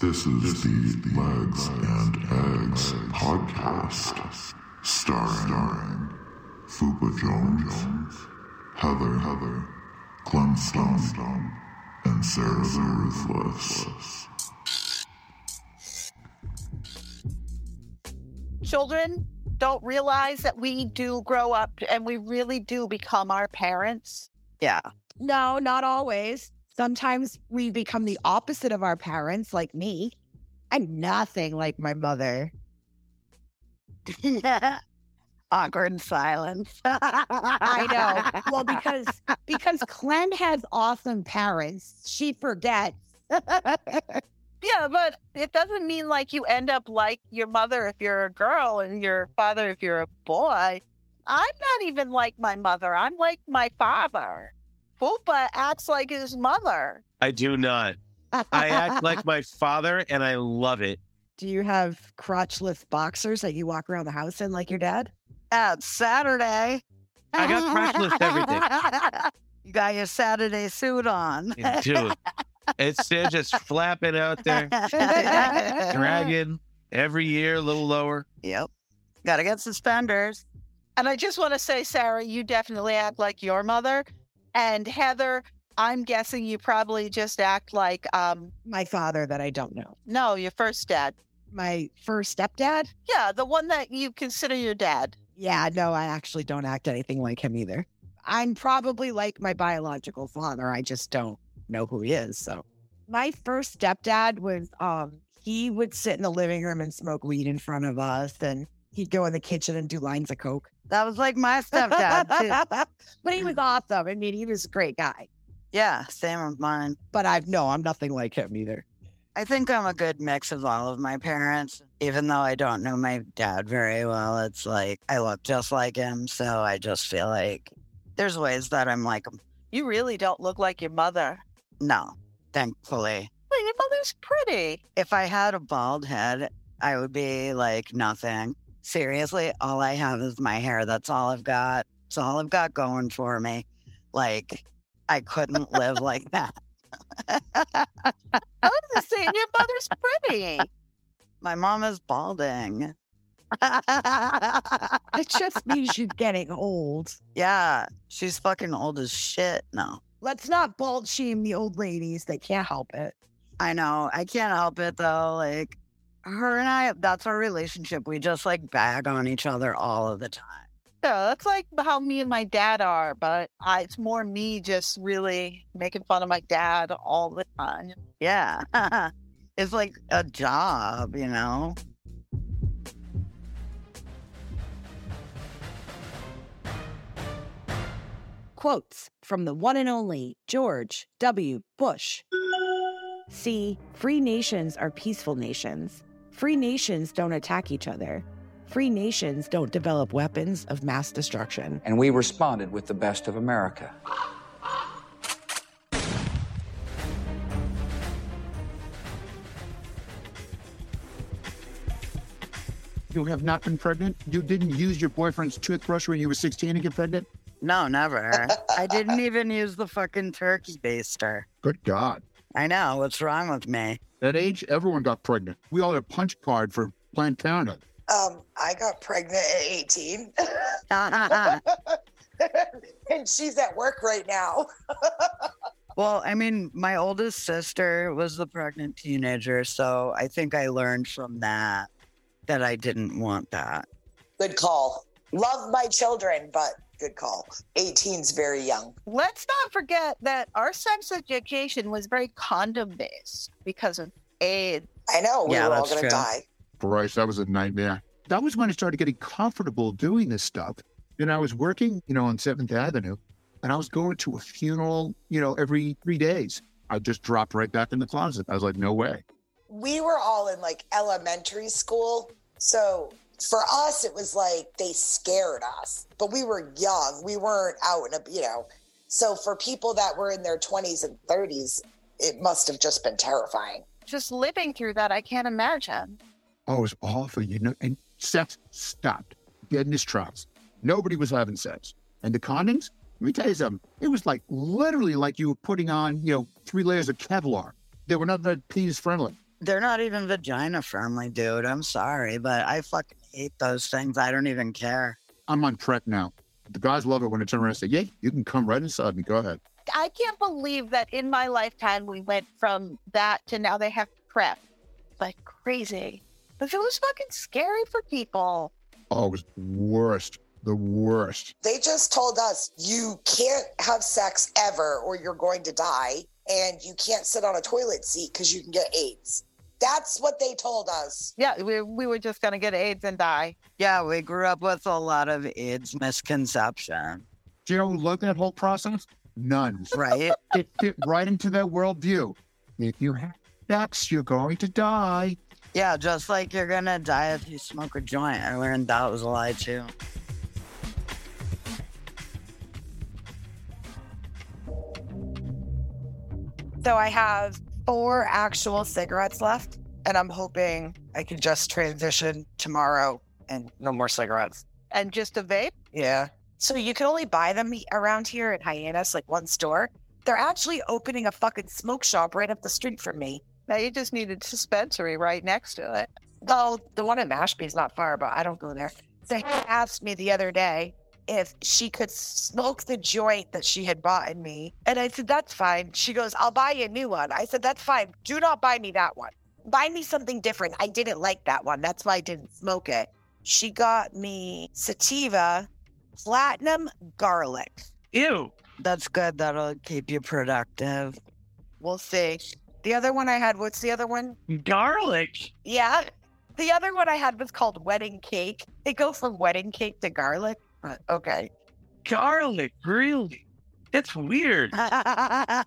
This is the Legs and Eggs podcast, starring Fupa Jones, Heather Heather, Klem Stump, and Sarah the Ruthless. children don't realize that we do grow up and we really do become our parents. Yeah. No, not always. Sometimes we become the opposite of our parents, like me. I'm nothing like my mother. Awkward silence. I know. Well, because because Klem has awesome parents. She forgets. yeah, but it doesn't mean like you end up like your mother if you're a girl and your father if you're a boy. I'm not even like my mother. I'm like my father. Fupa acts like his mother. I do not. I act like my father and I love it. Do you have crotchless boxers that you walk around the house in like your dad? At Saturday. I got crotchless everything. you got your Saturday suit on. Dude, it's they're just flapping out there, dragging every year a little lower. Yep. Got to get suspenders. And I just want to say, Sarah, you definitely act like your mother. And Heather, I'm guessing you probably just act like um My father that I don't know. no, your first dad. My first stepdad? Yeah, the one that you consider your dad. Yeah, no, I actually don't act anything like him either. I'm probably like my biological father. I just don't know who he is. So my first stepdad was um he would sit in the living room and smoke weed in front of us and he'd go in the kitchen and do lines of coke. That was like my stepdad too. but he was awesome. I mean, he was a great guy. Yeah, same with mine. But I've no, I'm nothing like him either. I think I'm a good mix of all of my parents. Even though I don't know my dad very well, it's like I look just like him. So I just feel like there's ways that I'm like him. You really don't look like your mother. No, thankfully. Well, your mother's pretty. If I had a bald head, I would be like nothing. Seriously, all I have is my hair. That's all I've got. It's all I've got going for me. Like, I couldn't live like that. I was just saying, your mother's pretty. My mom is balding. It just means you're getting old. Yeah, she's fucking old as shit now. Let's not bald shame the old ladies. They can't help it. I know. I can't help it though. Like, her and I, that's our relationship. We just like bag on each other all of the time. Yeah, that's like how me and my dad are, but I, it's more me just really making fun of my dad all the time. Yeah. it's like a job, you know? Quotes from the one and only George W. Bush. See, free nations are peaceful nations. Free nations don't attack each other. Free nations don't develop weapons of mass destruction. and we responded with the best of America. You have not been pregnant? You didn't use your boyfriend's toothbrush when you were 16 to get pregnant? No, never. I didn't even use the fucking turkey baster. Good God. I know. What's wrong with me? That age, everyone got pregnant. We all had a punch card for Planned Parenthood. Um, I got pregnant at 18. and she's at work right now. Well, I mean, my oldest sister was the pregnant teenager, so I think I learned from that that I didn't want that. Good call. Love my children, but good call. 18's very young. Let's not forget that our sex education was very condom based because of AIDS. I know we Yeah, were all going to true. die. Bryce, that was a nightmare. That was when I started getting comfortable doing this stuff. And I was working, you know, on 7th Avenue, and I was going to a funeral, you know, every three days. I just dropped right back in the closet. I was like, no way. We were all in like elementary school. So for us, it was like they scared us, but we were young. We weren't out in a, you know. So for people that were in their 20s and 30s, it must have just been terrifying. Just living through that, I can't imagine. Oh, it was awful, you know. And sex stopped dead in his tracks. Nobody was having sex. And the condoms, let me tell you something. It was like literally like you were putting on, you know, three layers of Kevlar. They were not that penis friendly. They're not even vagina friendly, dude. I'm sorry, but I fucking hate those things. I don't even care. I'm on PrEP now. The guys love it when I turn around and say, "Yeah, you can come right inside me. Go ahead." I can't believe that in my lifetime we went from that to now they have PrEP. Like crazy. But it was fucking scary for people. Oh, it was worst. The worst. They just told us you can't have sex ever or you're going to die, and you can't sit on a toilet seat because you can get AIDS. That's what they told us. Yeah, we, we were just going to get AIDS and die. Yeah, we grew up with a lot of AIDS misconception, Do you know who loved that whole process? None. right? it fit right into their worldview. If you have sex, you're going to die. yeah, just like you're gonna die if you smoke a joint. I learned that was a lie too. So I have four actual cigarettes left, and I'm hoping I can just transition tomorrow and no more cigarettes. And just a vape? Yeah. So you can only buy them around here at Hyannis, like one store. They're actually opening a fucking smoke shop right up the street from me. Now you just need a dispensary right next to it. Though the one in Mashpee is not far, but I don't go there. They asked me the other day if she could smoke the joint that she had bought in me. And I said, that's fine. She goes, I'll buy you a new one. I said, that's fine. Do not buy me that one. Buy me something different. I didn't like that one. That's why I didn't smoke it. She got me sativa, platinum garlic. Ew. That's good. That'll keep you productive. We'll see. The other one I had, what's the other one? Garlic. Yeah. The other one I had was called wedding cake. They go from wedding cake to garlic. But okay. Garlic. Really? It's weird. I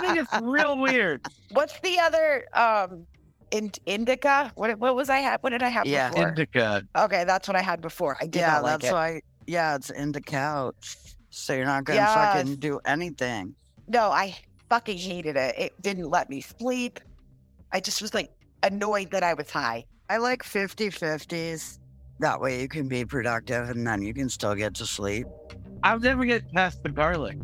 think it's real weird. What's the other um in, indica? What what was I had? What did I have Yeah. before? Indica. okay, that's what I had before. I did yeah, not like that's it. why. Yeah, it's in the couch, so you're not gonna fucking do anything. No, I fucking hated it. It didn't let me sleep. I just was like annoyed that I was high. I like 50 50s. That way you can be productive and then you can still get to sleep. I'll never get past the garlic.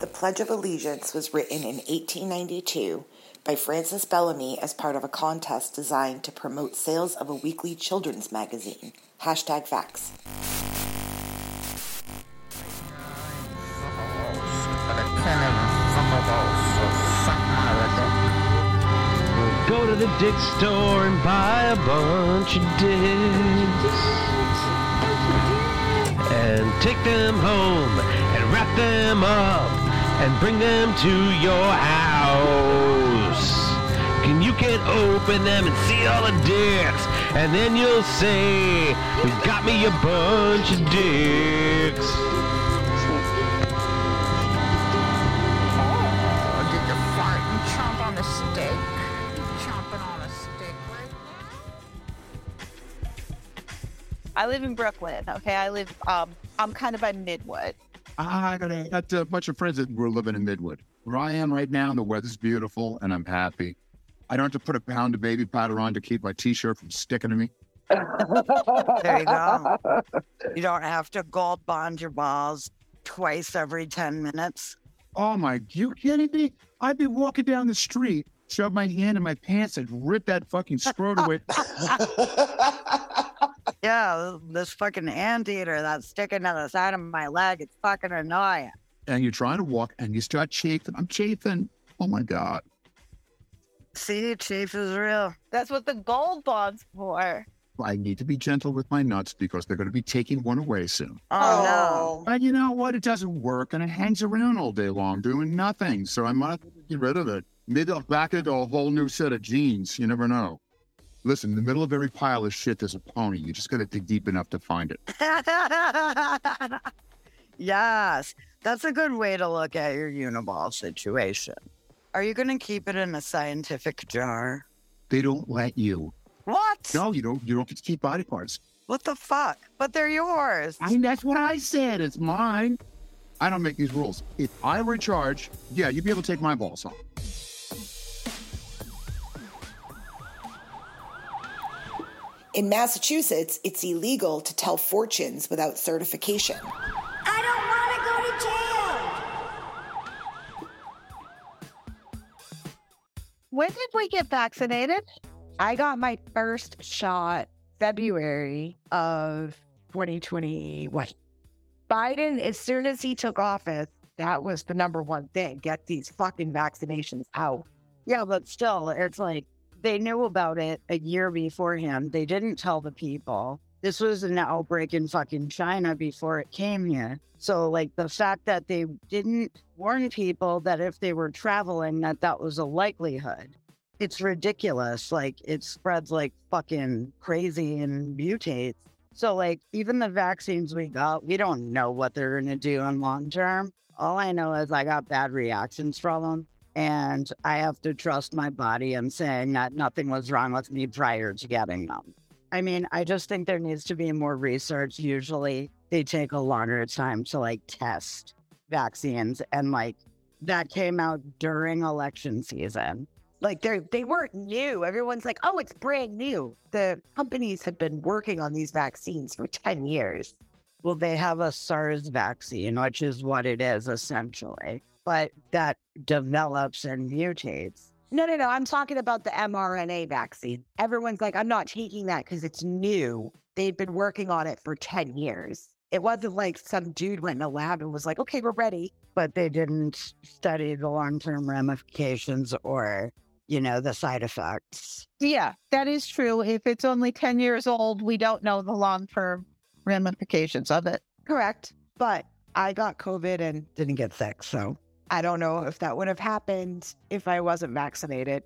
The Pledge of Allegiance was written in 1892 by Francis Bellamy as part of a contest designed to promote sales of a weekly children's magazine. Hashtag facts. Go to the dick store and buy a bunch of dicks. And take them home and wrap them up and bring them to your house. And you can open them and see all the dicks. And then you'll say, You got me a bunch of dicks. I live in Brooklyn. Okay, I live. Um, I'm kind of by Midwood. I got a, got a bunch of friends that were living in Midwood. Where I am right now, the weather's beautiful and I'm happy. I don't have to put a pound of baby powder on to keep my t-shirt from sticking to me. There you go. you don't have to gold bond your balls twice every 10 minutes. Oh my, you kidding me? I'd be walking down the street, shove my hand in my pants and rip that fucking scrotum away. Yeah, this fucking anteater that's sticking to the side of my leg, it's fucking annoying. and you're trying to walk and you start chafing. I'm chafing. Oh my God. See, Chief is real. That's what the gold bond's for. I need to be gentle with my nuts because they're going to be taking one away soon. Oh, no. Oh. But you know what? It doesn't work and it hangs around all day long doing nothing. So I might get rid of it. Maybe I'll back into a whole new set of jeans. You never know. Listen, in the middle of every pile of shit, there's a pony. You just got to dig deep enough to find it. yes, that's a good way to look at your Uniball situation. Are you going to keep it in a scientific jar? They don't let you. What? No, you don't. You don't get to keep body parts. What the fuck? But they're yours. I mean, that's what I said. It's mine. I don't make these rules. If I were in charge, yeah, you'd be able to take my balls off. In Massachusetts, it's illegal to tell fortunes without certification. I don't want to go to jail. When did we get vaccinated? I got my first shot February of 2021. Biden, as soon as he took office, that was the number one thing get these fucking vaccinations out. Yeah, but still, it's like they knew about it a year beforehand. They didn't tell the people. This was an outbreak in fucking China before it came here. So, like the fact that they didn't warn people that if they were traveling, that that was a likelihood. It's ridiculous. Like it spreads like fucking crazy and mutates. So, like even the vaccines we got, we don't know what they're going to do in long term. All I know is I got bad reactions from them. And I have to trust my body and saying that nothing was wrong with me prior to getting them. I mean, I just think there needs to be more research. Usually they take a longer time to like test vaccines and like that came out during election season. Like they they weren't new. Everyone's like, "Oh, it's brand new." The companies have been working on these vaccines for 10 years. Well, they have a SARS vaccine, which is what it is essentially, but that develops and mutates. No, no, no. I'm talking about the mRNA vaccine. Everyone's like, I'm not taking that because it's new. They've been working on it for 10 years. It wasn't like some dude went in a lab and was like, okay, we're ready. But they didn't study the long term ramifications or, you know, the side effects. Yeah, that is true. If it's only 10 years old, we don't know the long term ramifications of it. Correct. But I got COVID and Didn't get sick. So I don't know if that would have happened if I wasn't vaccinated.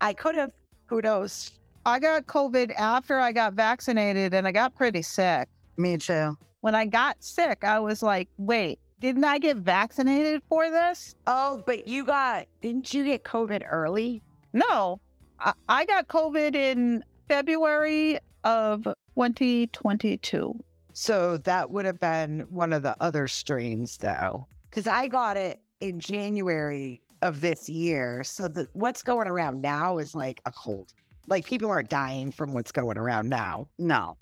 I could have. Who knows? I got COVID after I got vaccinated and I got pretty sick. me too. When I got sick, I was like, wait, didn't I get vaccinated for this? Oh, but you got, didn't you get COVID early? No, I, I got COVID in February of 2022. So that would have been one of the other strains, though. Because I got it in January of this year. So the, what's going around now is like a cold. Like people aren't dying from what's going around now. No.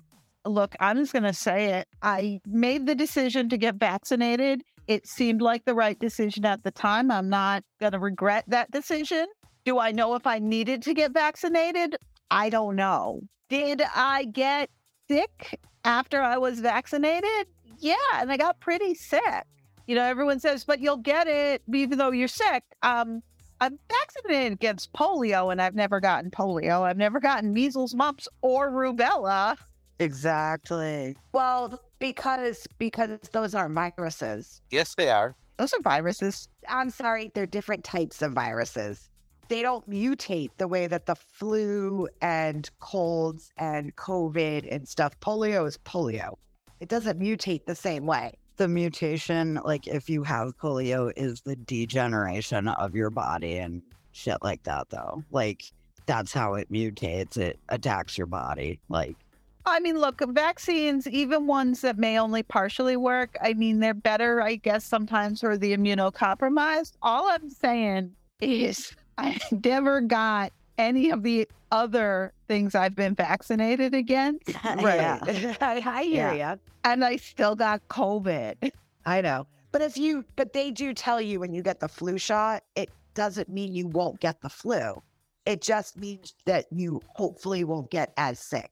Look, I'm just going to say it. I made the decision to get vaccinated. It seemed like the right decision at the time. I'm not going to regret that decision. Do I know if I needed to get vaccinated? I don't know. Did I get sick after I was vaccinated? Yeah, and I got pretty sick. You know, everyone says, but you'll get it even though you're sick. Um, I'm vaccinated against polio and I've never gotten polio. I've never gotten measles, mumps, or rubella. Exactly. Well, because because those are viruses. Yes, they are. Those are viruses. I'm sorry, they're different types of viruses. They don't mutate the way that the flu and colds and COVID and stuff. Polio is polio. It doesn't mutate the same way. The mutation, like if you have polio, is the degeneration of your body and shit like that, though. Like that's how it mutates. It attacks your body. Like, I mean, look, vaccines, even ones that may only partially work, I mean, they're better, I guess, sometimes for the immunocompromised. All I'm saying is I never got any of the other things I've been vaccinated against. Yeah. I, I hear Yeah. you. And I still got COVID. I know. But if you, but they do tell you when you get the flu shot, it doesn't mean you won't get the flu. It just means that you hopefully won't get as sick.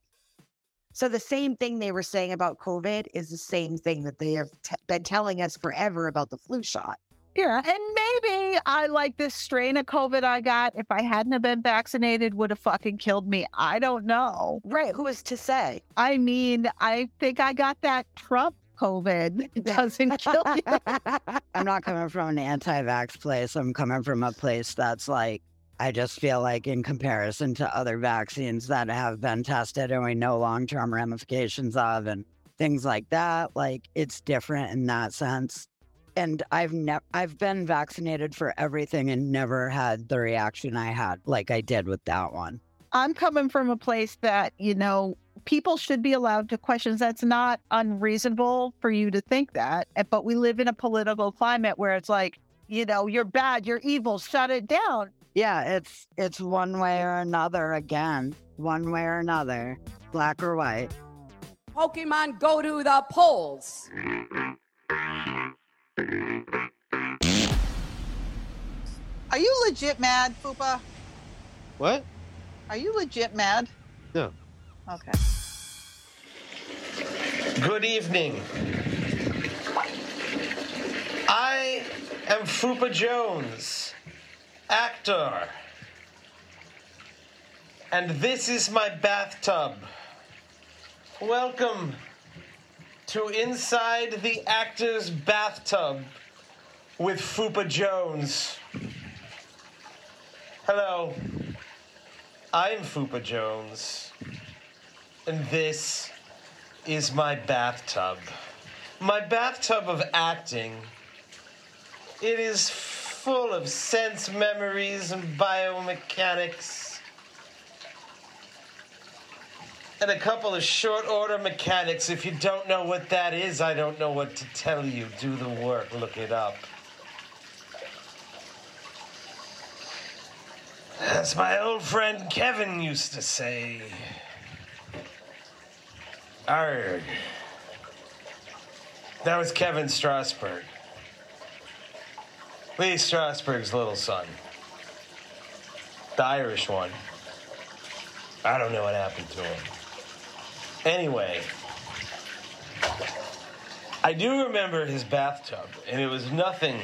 So the same thing they were saying about COVID is the same thing that they have t- been telling us forever about the flu shot. Yeah. And maybe I like this strain of COVID I got. If I hadn't have been vaccinated, would have fucking killed me. I don't know. Right. Who is to say? I mean, I think I got that Trump COVID. It doesn't kill you. I'm not coming from an anti vax place. I'm coming from a place that's like, I just feel like, in comparison to other vaccines that have been tested and we know long term ramifications of and things like that, like it's different in that sense. And I've never, I've been vaccinated for everything and never had the reaction I had like I did with that one. I'm coming from a place that, you know, people should be allowed to question. That's not unreasonable for you to think that. eh, But we live in a political climate where it's like, you know, you're bad, you're evil, shut it down. Yeah, it's it's one way or another again, one way or another, black or white. Pokemon go to the polls. Are you legit mad, Fupa? What? Are you legit mad? No. Okay. Good evening. I am Fupa Jones, actor. And this is my bathtub. Welcome to Inside the Actor's Bathtub with Fupa Jones. Hello, I'm Fupa Jones, and this is my bathtub. My bathtub of acting. It is full of sense memories and biomechanics. And a couple of short order mechanics. If you don't know what that is, I don't know what to tell you. Do the work, look it up. As my old friend Kevin used to say. Arg. That was Kevin Strasberg. Lee Strasberg's little son. The Irish one. I don't know what happened to him. Anyway, I do remember his bathtub, and it was nothing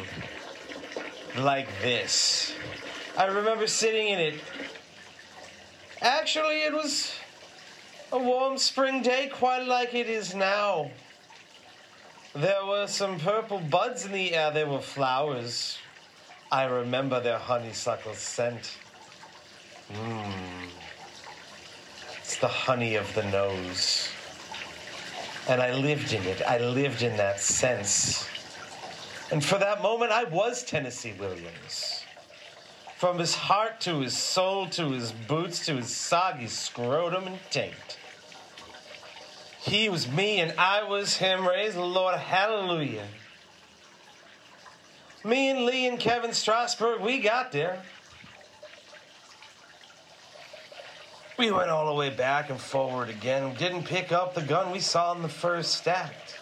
like this. I remember sitting in it. Actually, it was a warm spring day, quite like it is now. There were some purple buds in the air. They were flowers. I remember their honeysuckle scent. Mmm. It's the honey of the nose. And I lived in it. I lived in that sense. And for that moment, I was Tennessee Williams. From his heart to his soul to his boots to his soggy scrotum and taint. He was me and I was him. Praise the Lord. Hallelujah. Me and Lee and Kevin Strasberg, we got there. We went all the way back and forward again. Didn't pick up the gun we saw in the first act.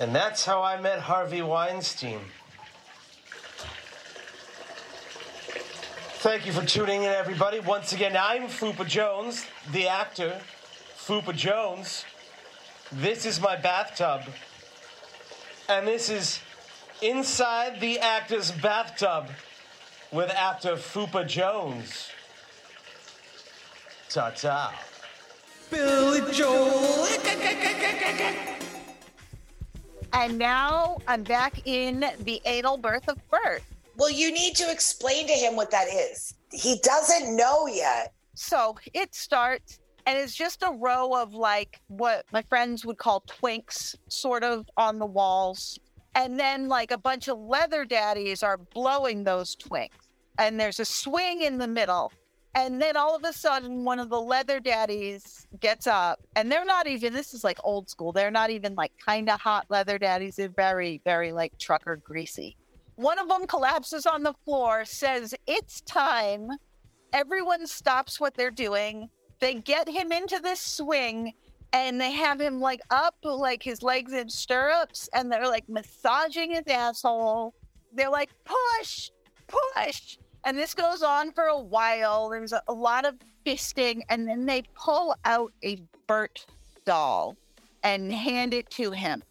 And that's how I met Harvey Weinstein. Thank you for tuning in, everybody. Once again, I'm Fupa Jones, the actor, Fupa Jones. This is my bathtub. And this is Inside the Actor's Bathtub with actor Fupa Jones. Ta ta. Billy Joel. And now I'm back in the anal birth of Bert. Well, you need to explain to him what that is. He doesn't know yet. So it starts, and it's just a row of like what my friends would call twinks, sort of on the walls. And then like a bunch of leather daddies are blowing those twinks. And there's a swing in the middle. And then all of a sudden, one of the leather daddies gets up, and they're not even, this is like old school. They're not even like kind of hot leather daddies. They're very, very like trucker greasy. One of them collapses on the floor, says, It's time. Everyone stops what they're doing. They get him into this swing and they have him like up, like his legs in stirrups, and they're like massaging his asshole. They're like, Push, push. And this goes on for a while. There's a, a lot of fisting, and then they pull out a Bert doll and hand it to him.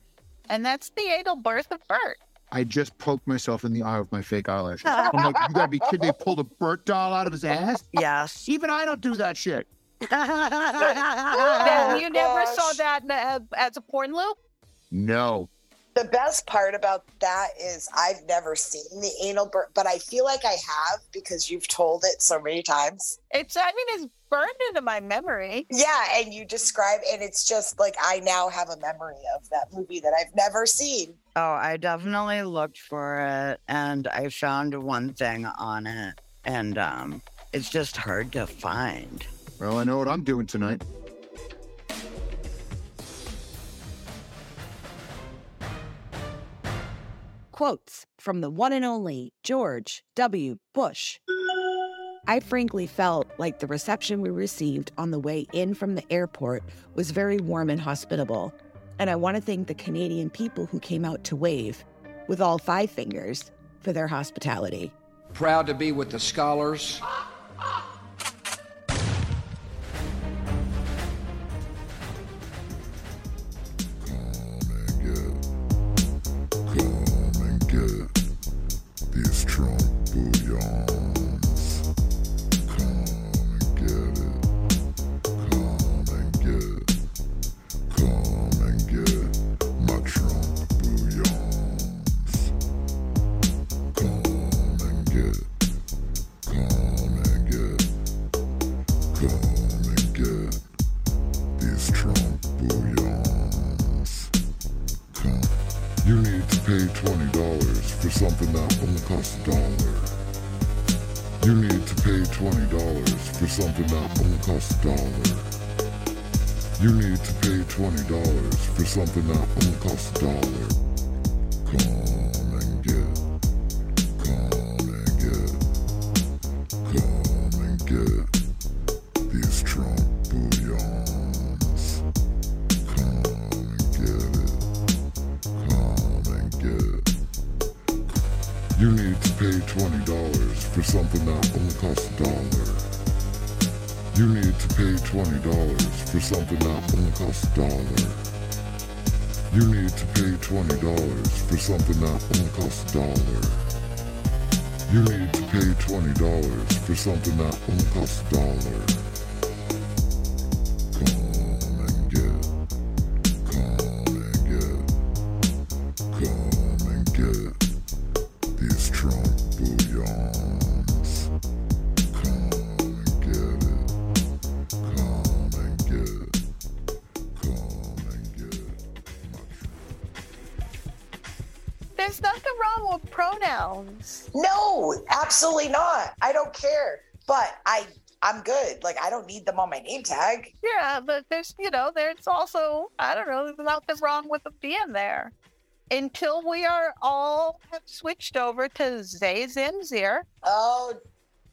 And that's the anal birth of Bert. I just poked myself in the eye with my fake eyelashes. I'm like, you gotta be kidding. They pulled a Bert doll out of his ass? Yes. Even I don't do that shit. That- you never gosh. saw that a- as a porn loop? No. The best part about that is I've never seen the anal birth, but I feel like I have because you've told it so many times. It's, I mean, it's burned into my memory. Yeah, and you describe, and it's just like I now have a memory of that movie that I've never seen. Oh, I definitely looked for it and I found one thing on it. And um, it's just hard to find. Well, I know what I'm doing tonight. Quotes from the one and only George W. Bush. I frankly felt like the reception we received on the way in from the airport was very warm and hospitable, and I want to thank the Canadian people who came out to wave with all five fingers for their hospitality. Proud to be with the scholars. Something that only costs a dollar. Come and get. Come and get. Come and get these Trump bouillons. Come and get it. Come and get. You need to pay twenty dollars for something that only costs a dollar. You need to pay twenty dollars for something that only costs a dollar. You need to pay twenty dollars for something that only costs a dollar. You need to pay twenty dollars for something that only costs a dollar. Don't need them on my name tag. Yeah, but there's, you know, there's also, I don't know, there's nothing wrong with them being there. Until we are all have switched over to Zay Zimzir. Oh,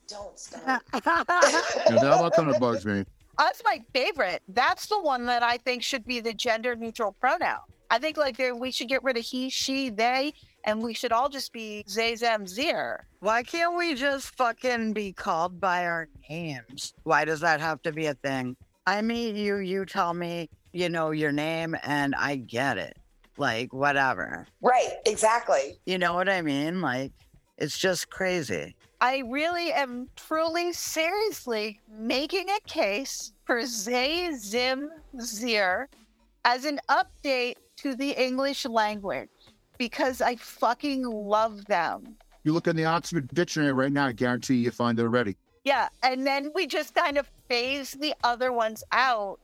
don't stop. Yeah, that kind of bugs me. That's my favorite. That's the one that I think should be the gender neutral pronoun. I think like there we should get rid of he, she, they, and we should all just be Zay Zem Zir. Why can't we just fucking be called by our names? Why does that have to be a thing? I meet you, you tell me, you know, your name, and I get it. Like, whatever. Right, exactly. You know what I mean? Like, it's just crazy. I really am truly, seriously making a case for Zay Zim Zir as an update to the English language because I fucking love them. You look in the Oxford Dictionary right now, I guarantee you find it already. Yeah, and then we just kind of phase the other ones out.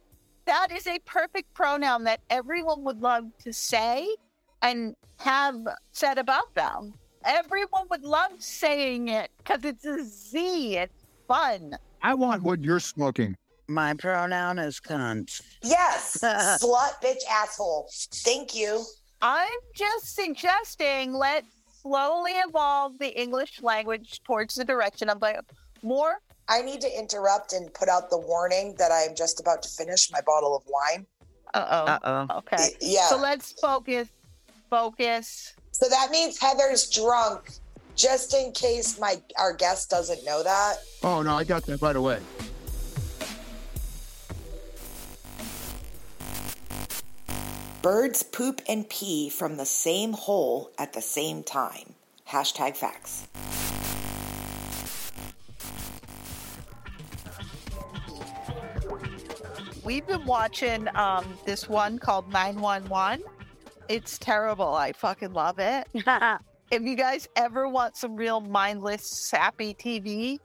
That is a perfect pronoun that everyone would love to say and have said about them. Everyone would love saying it because it's a Z. It's fun. I want what you're smoking. My pronoun is cunt. Yes. Slut, bitch, asshole. Thank you. I'm just suggesting let's slowly evolve the English language towards the direction of like more. I need to interrupt and put out the warning that I am just about to finish my bottle of wine. Uh oh. Uh oh. Okay. Yeah. So let's focus. Focus. So that means Heather's drunk, just in case my our guest doesn't know that. Oh, no, I got that right away. Birds poop and pee from the same hole at the same time. Hashtag facts. We've been watching um, this one called 911. It's terrible. I fucking love it. if you guys ever want some real mindless, sappy TV,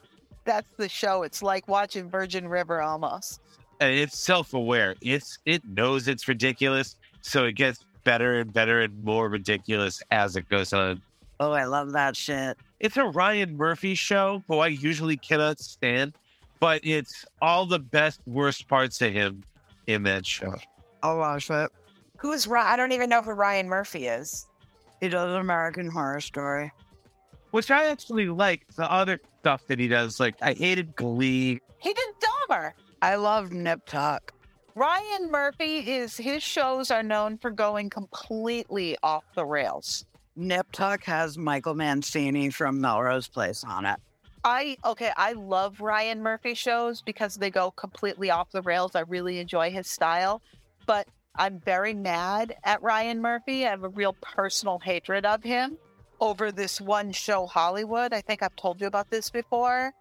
that's the show. It's like watching Virgin River almost. and it's self-aware. It's it knows it's ridiculous, so it gets better and better and more ridiculous as it goes on. Oh, I love that shit. It's a Ryan Murphy show, who I usually cannot stand, but it's all the best worst parts of him in that show. I'll watch it. Who's Ryan? I don't even know who Ryan Murphy is. He does American Horror Story. Which I actually like the other stuff that he does. Like I hated Glee. He did Dahmer. I love Nip Tuck. Ryan Murphy is his shows are known for going completely off the rails. Nip Tuck has Michael Mancini from Melrose Place on it. I okay, I love Ryan Murphy shows because they go completely off the rails. I really enjoy his style, but I'm very mad at Ryan Murphy. I have a real personal hatred of him over this one show Hollywood. I think I've told you about this before.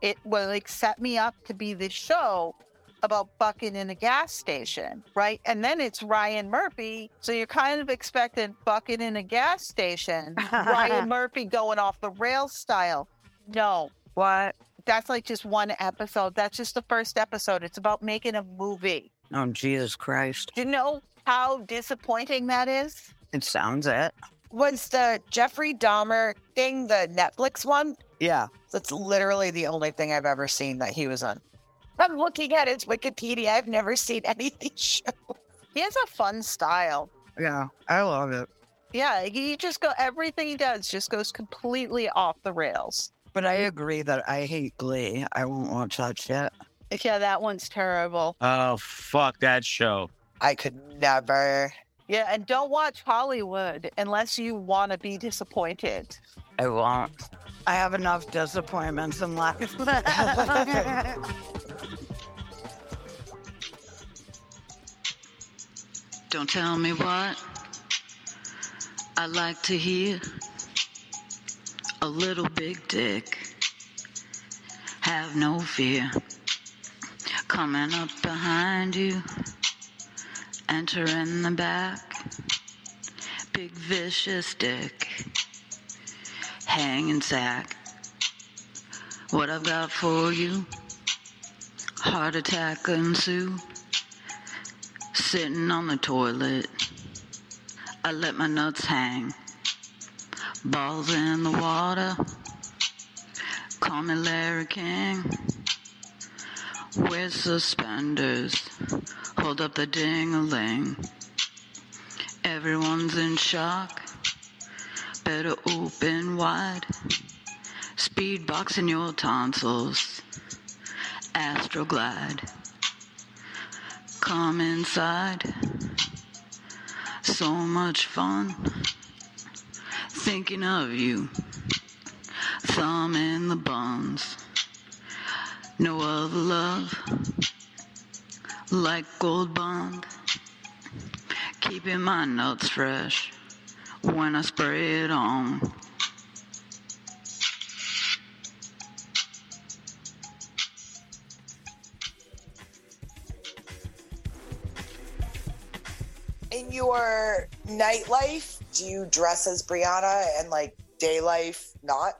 It will like set me up to be this show about bucking in a gas station, right? And then it's Ryan Murphy. So you're kind of expecting bucking in a gas station, Ryan Murphy going off the rails style. No. What? That's like just one episode. That's just the first episode. It's about making a movie. Oh, Jesus Christ. Do you know how disappointing that is? It sounds it. Was the Jeffrey Dahmer thing the Netflix one? Yeah. That's literally the only thing I've ever seen that he was on. I'm looking at his Wikipedia. I've never seen anything show. He has a fun style. Yeah, I love it. Yeah, he just go everything he does just goes completely off the rails. But I agree that I hate Glee. I won't watch that shit. Yeah, that one's terrible. Oh, fuck that show. I could never. Yeah, and don't watch Hollywood unless you want to be disappointed. I won't. I have enough disappointments in life. Don't tell me what I like to hear. A little big dick. Have no fear. Coming up behind you. Enter in the back. Big vicious dick. Hanging sack. What I've got for you. Heart attack ensue. Sitting on the toilet, I let my nuts hang. Balls in the water, call me Larry King. Wear suspenders, hold up the ding-a-ling. Everyone's in shock, better open wide. Speed boxing your tonsils, Astroglide come inside. So much fun thinking of you. Thumb in the buns. No other love like Gold Bond. Keeping my nuts fresh when I spray it on. In your nightlife, do you dress as Brianna and like day life not?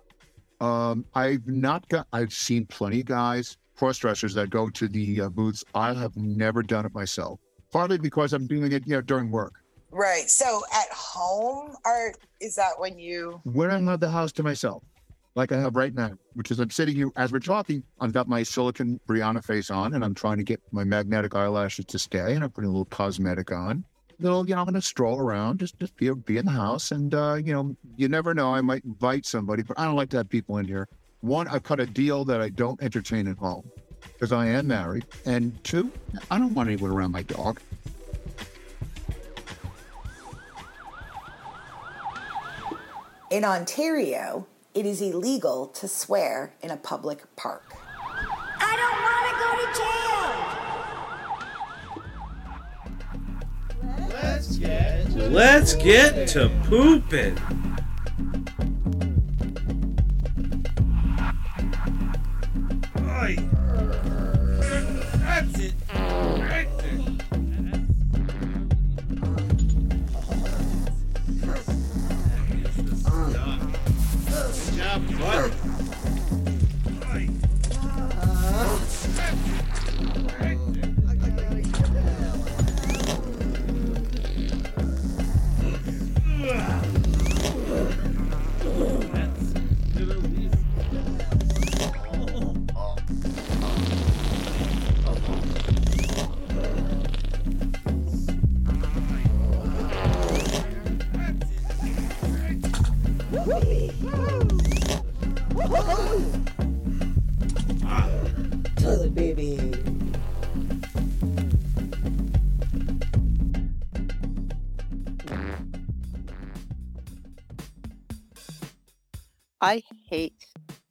Um, I've not got. I've seen plenty of guys, cross dressers that go to the uh, booths. I have never done it myself. Partly because I'm doing it, you know, during work. Right. So at home, or is that when you? When I have the house to myself, like I have right now, which is I'm sitting here as we're talking. I've got my silicon Brianna face on, and I'm trying to get my magnetic eyelashes to stay, and I'm putting a little cosmetic on. Little, you know, I'm gonna stroll around, just just be be in the house, and uh, you know, you never know. I might invite somebody, but I don't like to have people in here. One, I've cut a deal that I don't entertain at home because I am married, and two, I don't want anyone around my dog. In Ontario, it is illegal to swear in a public park. I don't want to go to jail. Let's get to, Let's get to pooping. That's it. Right there. Good job, bud.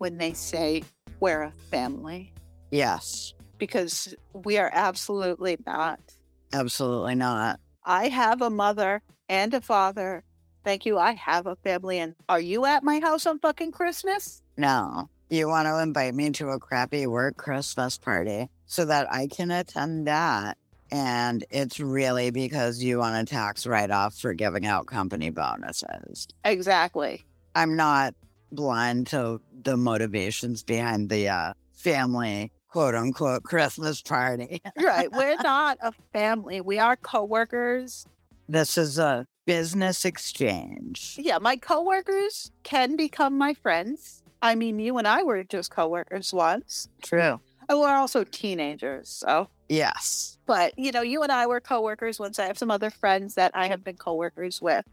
When they say we're a family Yes, because we are absolutely not. absolutely not. I have a mother and a father. Thank you. I have a family. And are you at my house on fucking Christmas? No, you want to invite me to a crappy work Christmas party so that I can attend that. And it's really because you want a tax write off for giving out company bonuses. Exactly. I'm not blind to the motivations behind the uh, family quote unquote Christmas party. right. We're not a family. We are coworkers. this is a business exchange. Yeah, my coworkers can become my friends. I mean, you and I were just coworkers once. True. And we're also teenagers, so. Yes. But, you know, you and I were coworkers once. I have some other friends that I have been coworkers with.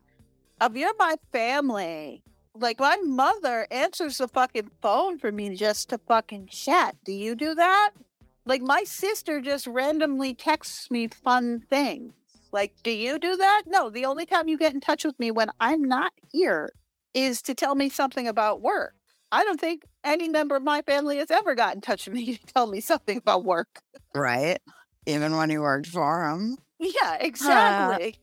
If you're my family, like my mother answers the fucking phone for me just to fucking chat. Do you do that? Like my sister just randomly texts me fun things. Like, do you do that? No, the only time you get in touch with me when I'm not here is to tell me something about work. I don't think any member of my family has ever got in touch with me to tell me something about work. Right? Even when you worked for him. Yeah, exactly.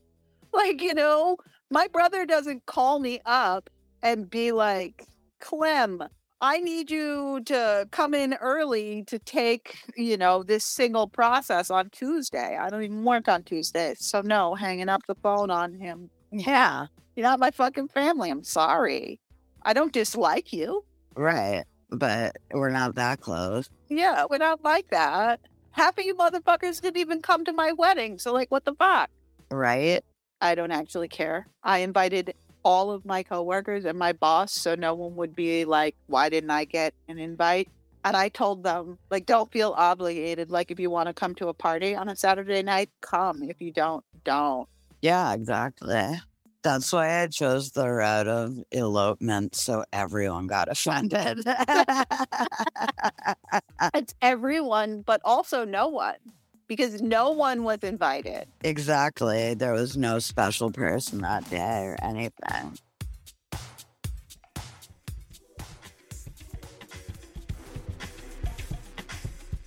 like, you know, my brother doesn't call me up and be like, Klem, I need you to come in early to take, you know, this single process on Tuesday. I don't even work on Tuesdays. So, no, hanging up the phone on him. Yeah, you're not my fucking family. I'm sorry. I don't dislike you. Right. But we're not that close. Yeah, we're not like that. Half of you motherfuckers didn't even come to my wedding. So, like, what the fuck? Right? I don't actually care. I invited all of my coworkers and my boss, so no one would be like, why didn't I get an invite? And I told them, like, don't feel obligated. Like, if you want to come to a party on a Saturday night, come. If you don't, don't. Yeah, exactly. That's why I chose the route of elopement so everyone got offended. it's everyone, but also no one because no one was invited. exactly. There was no special person that day or anything.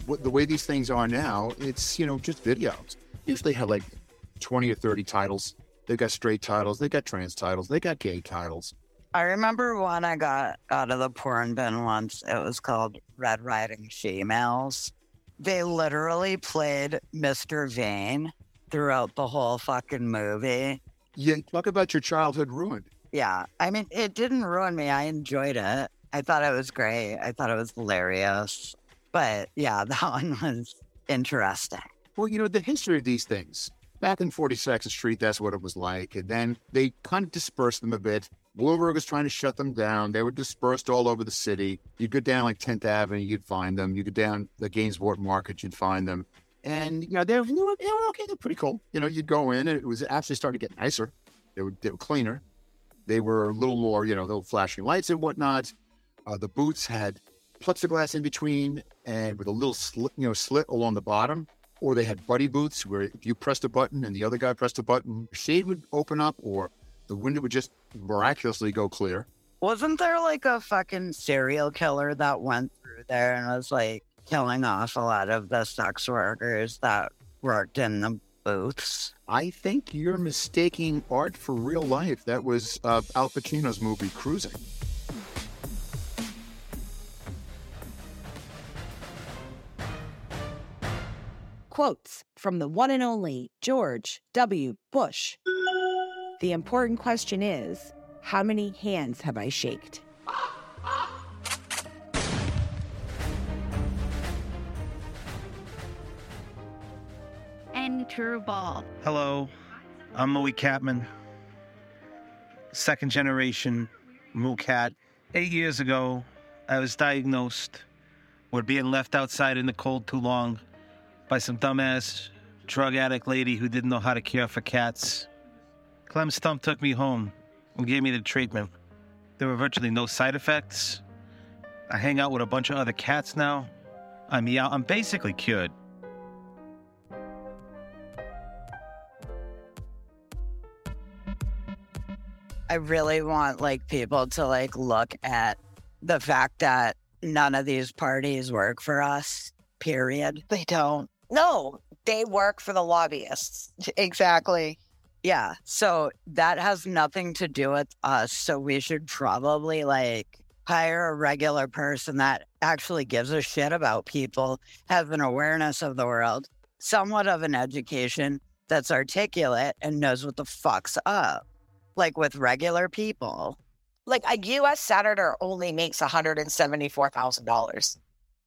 The way these things are now, it's, you know, just videos. Usually have like 20 or 30 titles. They've got straight titles, they got trans titles, they got gay titles. I remember one I got out of the porn bin once. It was called Red Riding She-Males. They literally played Mr. Vain throughout the whole fucking movie. Yeah, talk about your childhood ruined. Yeah. I mean, it didn't ruin me. I enjoyed it. I thought it was great. I thought it was hilarious. But yeah, that one was interesting. Well, you know, the history of these things. Back in 42nd Street, that's what it was like. And then they kind of dispersed them a bit. Bloomberg was trying to shut them down. They were dispersed all over the city. You'd go down like 10th Avenue, you'd find them. You'd go down the Gansevoort Market, you'd find them. And, you know, they were, they were, they were okay. They're pretty cool. You know, you'd go in and it was actually starting to get nicer. They were, they were cleaner. They were a little more, you know, little flashing lights and whatnot. Uh, the boots had plexiglass in between and with a little slit, you know, slit along the bottom. Or they had buddy booths where if you pressed a button and the other guy pressed a button, shade would open up or the window would just miraculously go clear. Wasn't there like a fucking serial killer that went through there and was like killing off a lot of the sex workers that worked in the booths? I think you're mistaking art for real life. That was uh, Al Pacino's movie Cruising. Quotes from the one and only George W. Bush. The important question is how many hands have I shaked? Enter ball. Hello, I'm Louis Catman, second generation Moo Cat. Eight years ago, I was diagnosed with being left outside in the cold too long by some dumbass drug addict lady who didn't know how to care for cats. Klem Stump took me home and gave me the treatment. There were virtually no side effects. I hang out with a bunch of other cats now. I'm yeah, I'm basically cured. I really want like people to like look at the fact that none of these parties work for us, period. They don't. No, they work for the lobbyists. Exactly. Yeah. So that has nothing to do with us. So we should probably like hire a regular person that actually gives a shit about people, has an awareness of the world, somewhat of an education that's articulate and knows what the fuck's up. Like with regular people. Like a U.S. senator only makes $174,000.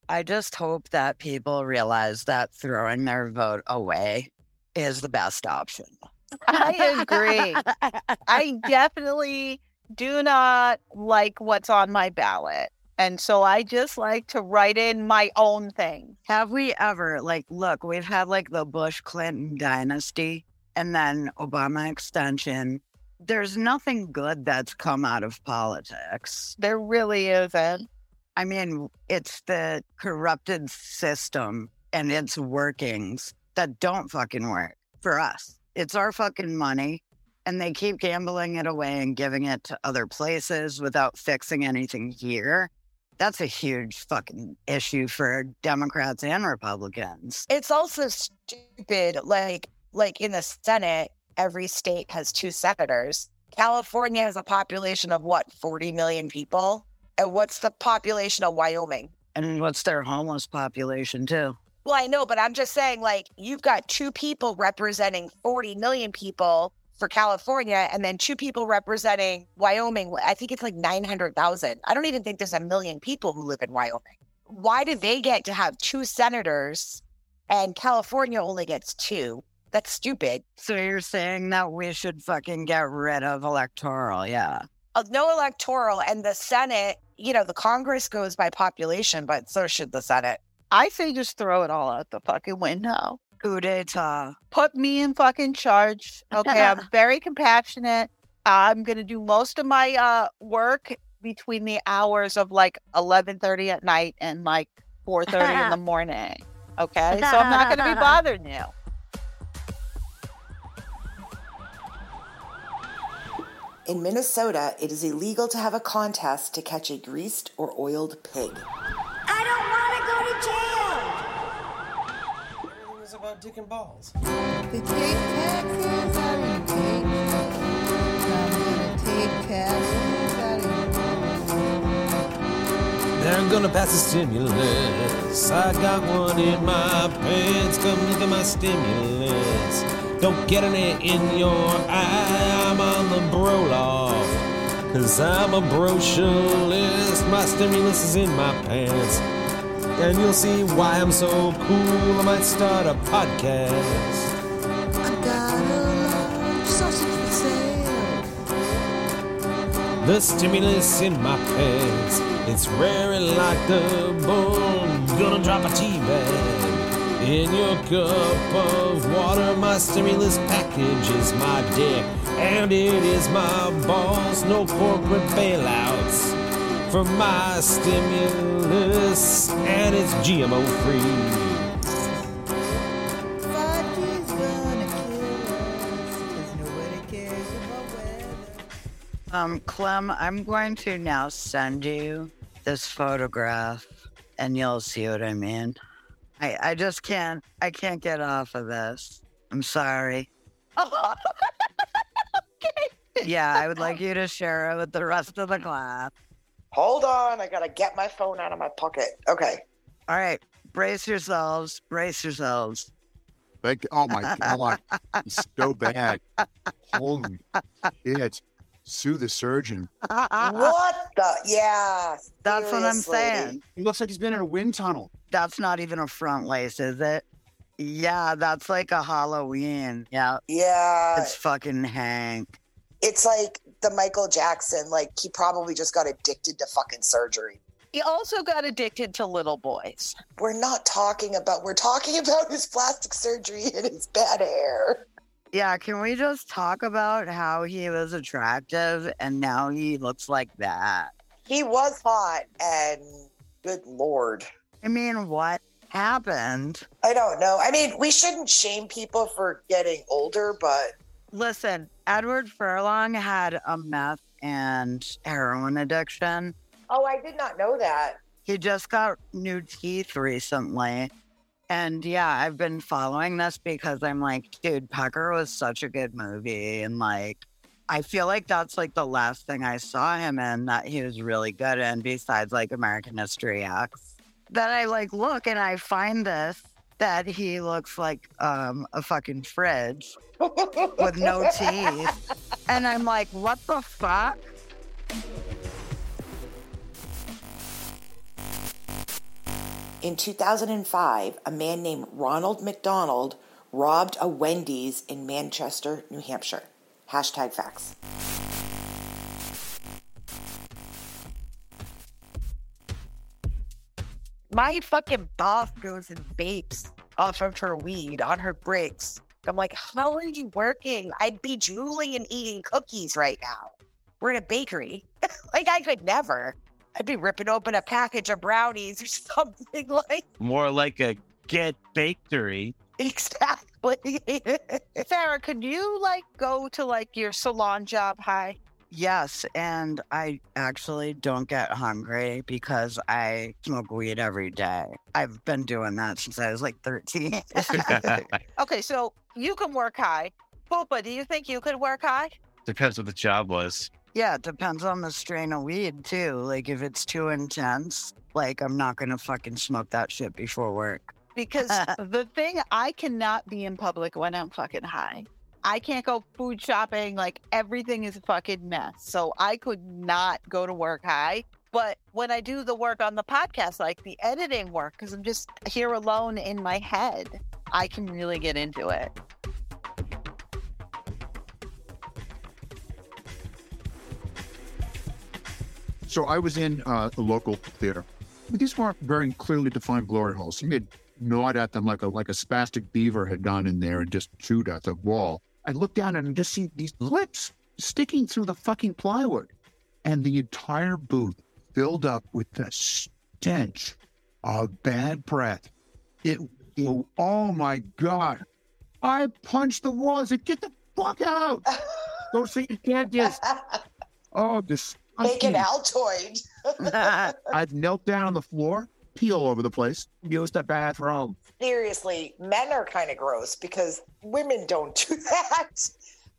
I just hope that people realize that throwing their vote away is the best option. I agree. I definitely do not like what's on my ballot. And so I just like to write in my own thing. Have we ever, like, look, we've had like the Bush Clinton dynasty and then Obama extension. There's nothing good that's come out of politics. There really isn't. I mean, it's the corrupted system and its workings that don't fucking work for us. It's our fucking money, and they keep gambling it away and giving it to other places without fixing anything here. That's a huge fucking issue for Democrats and Republicans. It's also stupid. Like, like in the Senate, every state has two senators. California has a population of what, 40 million people? And what's the population of Wyoming? And what's their homeless population, too? Well, I know, but I'm just saying, like, you've got two people representing 40 million people for California, and then two people representing Wyoming. I think it's like 900,000. I don't even think there's a million people who live in Wyoming. Why do they get to have two senators and California only gets two? That's stupid. So you're saying that we should fucking get rid of electoral, yeah. Uh, no electoral, and the Senate, you know, the Congress goes by population, but so should the Senate. I say just throw it all out the fucking window. Coup d'etat. Put me in fucking charge. Okay, I'm very compassionate. I'm gonna do most of my uh work between the hours of like 11:30 at night and like 4:30 in the morning. Okay, so I'm not gonna be bothering you. In Minnesota, it is illegal to have a contest to catch a greased or oiled pig. I don't want to go to jail. Everything is about dick and balls. They take taxes out of your paycheck. I'm gonna take taxes out of They're gonna pass a stimulus. I got one in my pants. Come look at my stimulus. Don't get any in your eye. I'm on the bro loft. Cause I'm a brocialist. My stimulus is in my pants. And you'll see why I'm so cool. I might start a podcast. I got a large sausage for sale. The stimulus in my pants. It's raring like the bone. Gonna drop a tea bag in your cup of water. My stimulus package is my dick, and it is my balls. No corporate bailouts for my stimulus, and it's GMO free. 5G's gonna kill us 'cause nobody cares about weather. Um, Klem, I'm going to now send you this photograph and you'll see what I mean. I, I just can't I can't get off of this. I'm sorry. Yeah, I would like you to share it with the rest of the class. Hold on, I gotta get my phone out of my pocket. Okay. All right. Brace yourselves. Brace yourselves. Like, oh my god, it's so bad. Holy shit! Sue the surgeon. what the? Yeah. That's what I'm saying. He looks like he's been in a wind tunnel. That's not even a front lace, is it? Yeah, that's like a Halloween. Yeah. Yeah. It's fucking Hank. It's like the Michael Jackson. Like he probably just got addicted to fucking surgery. He also got addicted to little boys. We're not talking about. We're talking about his plastic surgery and his bad hair. Yeah, can we just talk about how he was attractive and now he looks like that? He was hot, and good lord. I mean, what happened? I don't know. I mean, we shouldn't shame people for getting older, but Listen, Edward Furlong had a meth and heroin addiction. Oh, I did not know that. He just got new teeth recently. And yeah, I've been following this because I'm like, dude, Pecker was such a good movie. And like, I feel like that's like the last thing I saw him in that he was really good in, besides like American History X. Then I like look and I find this that he looks like um, a fucking fridge with no teeth. And I'm like, what the fuck? In 2005, a man named Ronald McDonald robbed a Wendy's in Manchester, New Hampshire. Hashtag facts. My fucking boss goes and vapes off of her weed on her breaks. I'm like, how are you working? I'd be drooling and eating cookies right now. We're in a bakery. like I could never. I'd be ripping open a package of brownies or something like More like a get bakery. exactly. Sarah, could you like go to like your salon job high? Yes, and I actually don't get hungry because I smoke weed every day. I've been doing that since I was like 13. Okay, so you can work high. Poopa, do you think you could work high? Depends what the job was. yeah, it depends on the strain of weed too. Like if it's too intense, like I'm not gonna fucking smoke that shit before work. Because the thing, I cannot be in public when I'm fucking high. I can't go food shopping. Like everything is a fucking mess. So I could not go to work high. But when I do the work on the podcast, like the editing work, because I'm just here alone in my head, I can really get into it. So I was in uh, a local theater. These weren't very clearly defined glory holes. He had gnawed at them like a like a spastic beaver had gone in there and just chewed at the wall. I look down and I just see these lips sticking through the fucking plywood, and the entire booth filled up with the stench of bad breath. It, it oh my god! I punched the wall. I said, "Get the fuck out! Don't say you can't dentist." Oh, this. Make an Altoid. I knelt down on the floor, pee all over the place, used the bathroom. Seriously, men are kind of gross because women don't do that.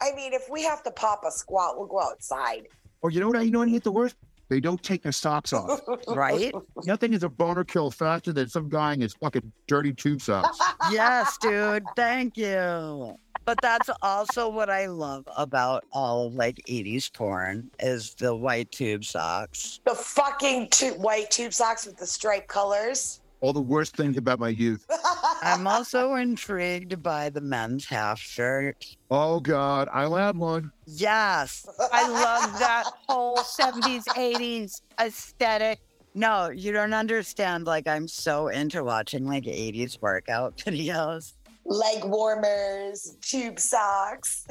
I mean, if we have to pop a squat, we'll go outside. Or you know what? I- You know what I hate the worst? They don't take their socks off. Right? Nothing is a boner kill faster than some guy in his fucking dirty tube socks. yes, dude. Thank you. But that's also what I love about all of like 80s porn is the white tube socks. The fucking tu- white tube socks with the striped colors. All the worst things about my youth. I'm also intrigued by the men's half shirt. Oh God, I'll have one. Yes. I love that whole 70s, 80s aesthetic. No, you don't understand. Like, I'm so into watching like 80s workout videos. Leg warmers, tube socks.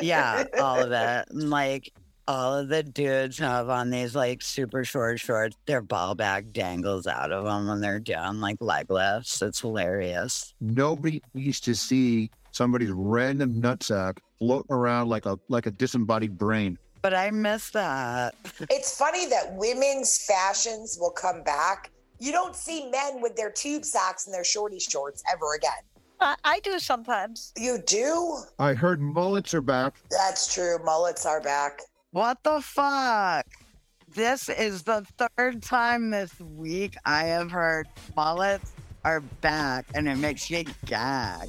Yeah, all of that. And like, all of the dudes have on these like super short shorts. Their ball bag dangles out of them when they're doing like leg lifts. It's hilarious. Nobody needs to see somebody's random nutsack floating around like a like a disembodied brain. But I miss that. It's funny that women's fashions will come back. You don't see men with their tube socks and their shorty shorts ever again. I, I do sometimes. You do? I heard mullets are back. That's true. Mullets are back. What the fuck? This is the third time this week I have heard mullets are back and it makes me gag.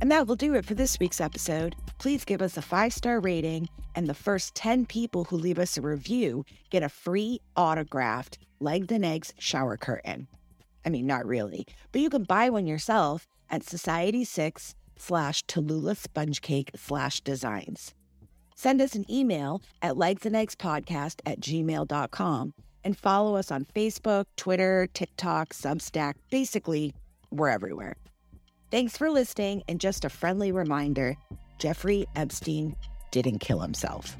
And that will do it for this week's episode. Please give us a five star rating, and the first 10 people who leave us a review get a free autographed Legs and Eggs shower curtain. I mean, not really, but you can buy one yourself at Society6 slash Tallulah Sponge Cake slash designs. Send us an email at legsandeggspodcast at gmail.com and follow us on Facebook, Twitter, TikTok, Substack. Basically, we're everywhere. Thanks for listening, and just a friendly reminder Jeffrey Epstein didn't kill himself.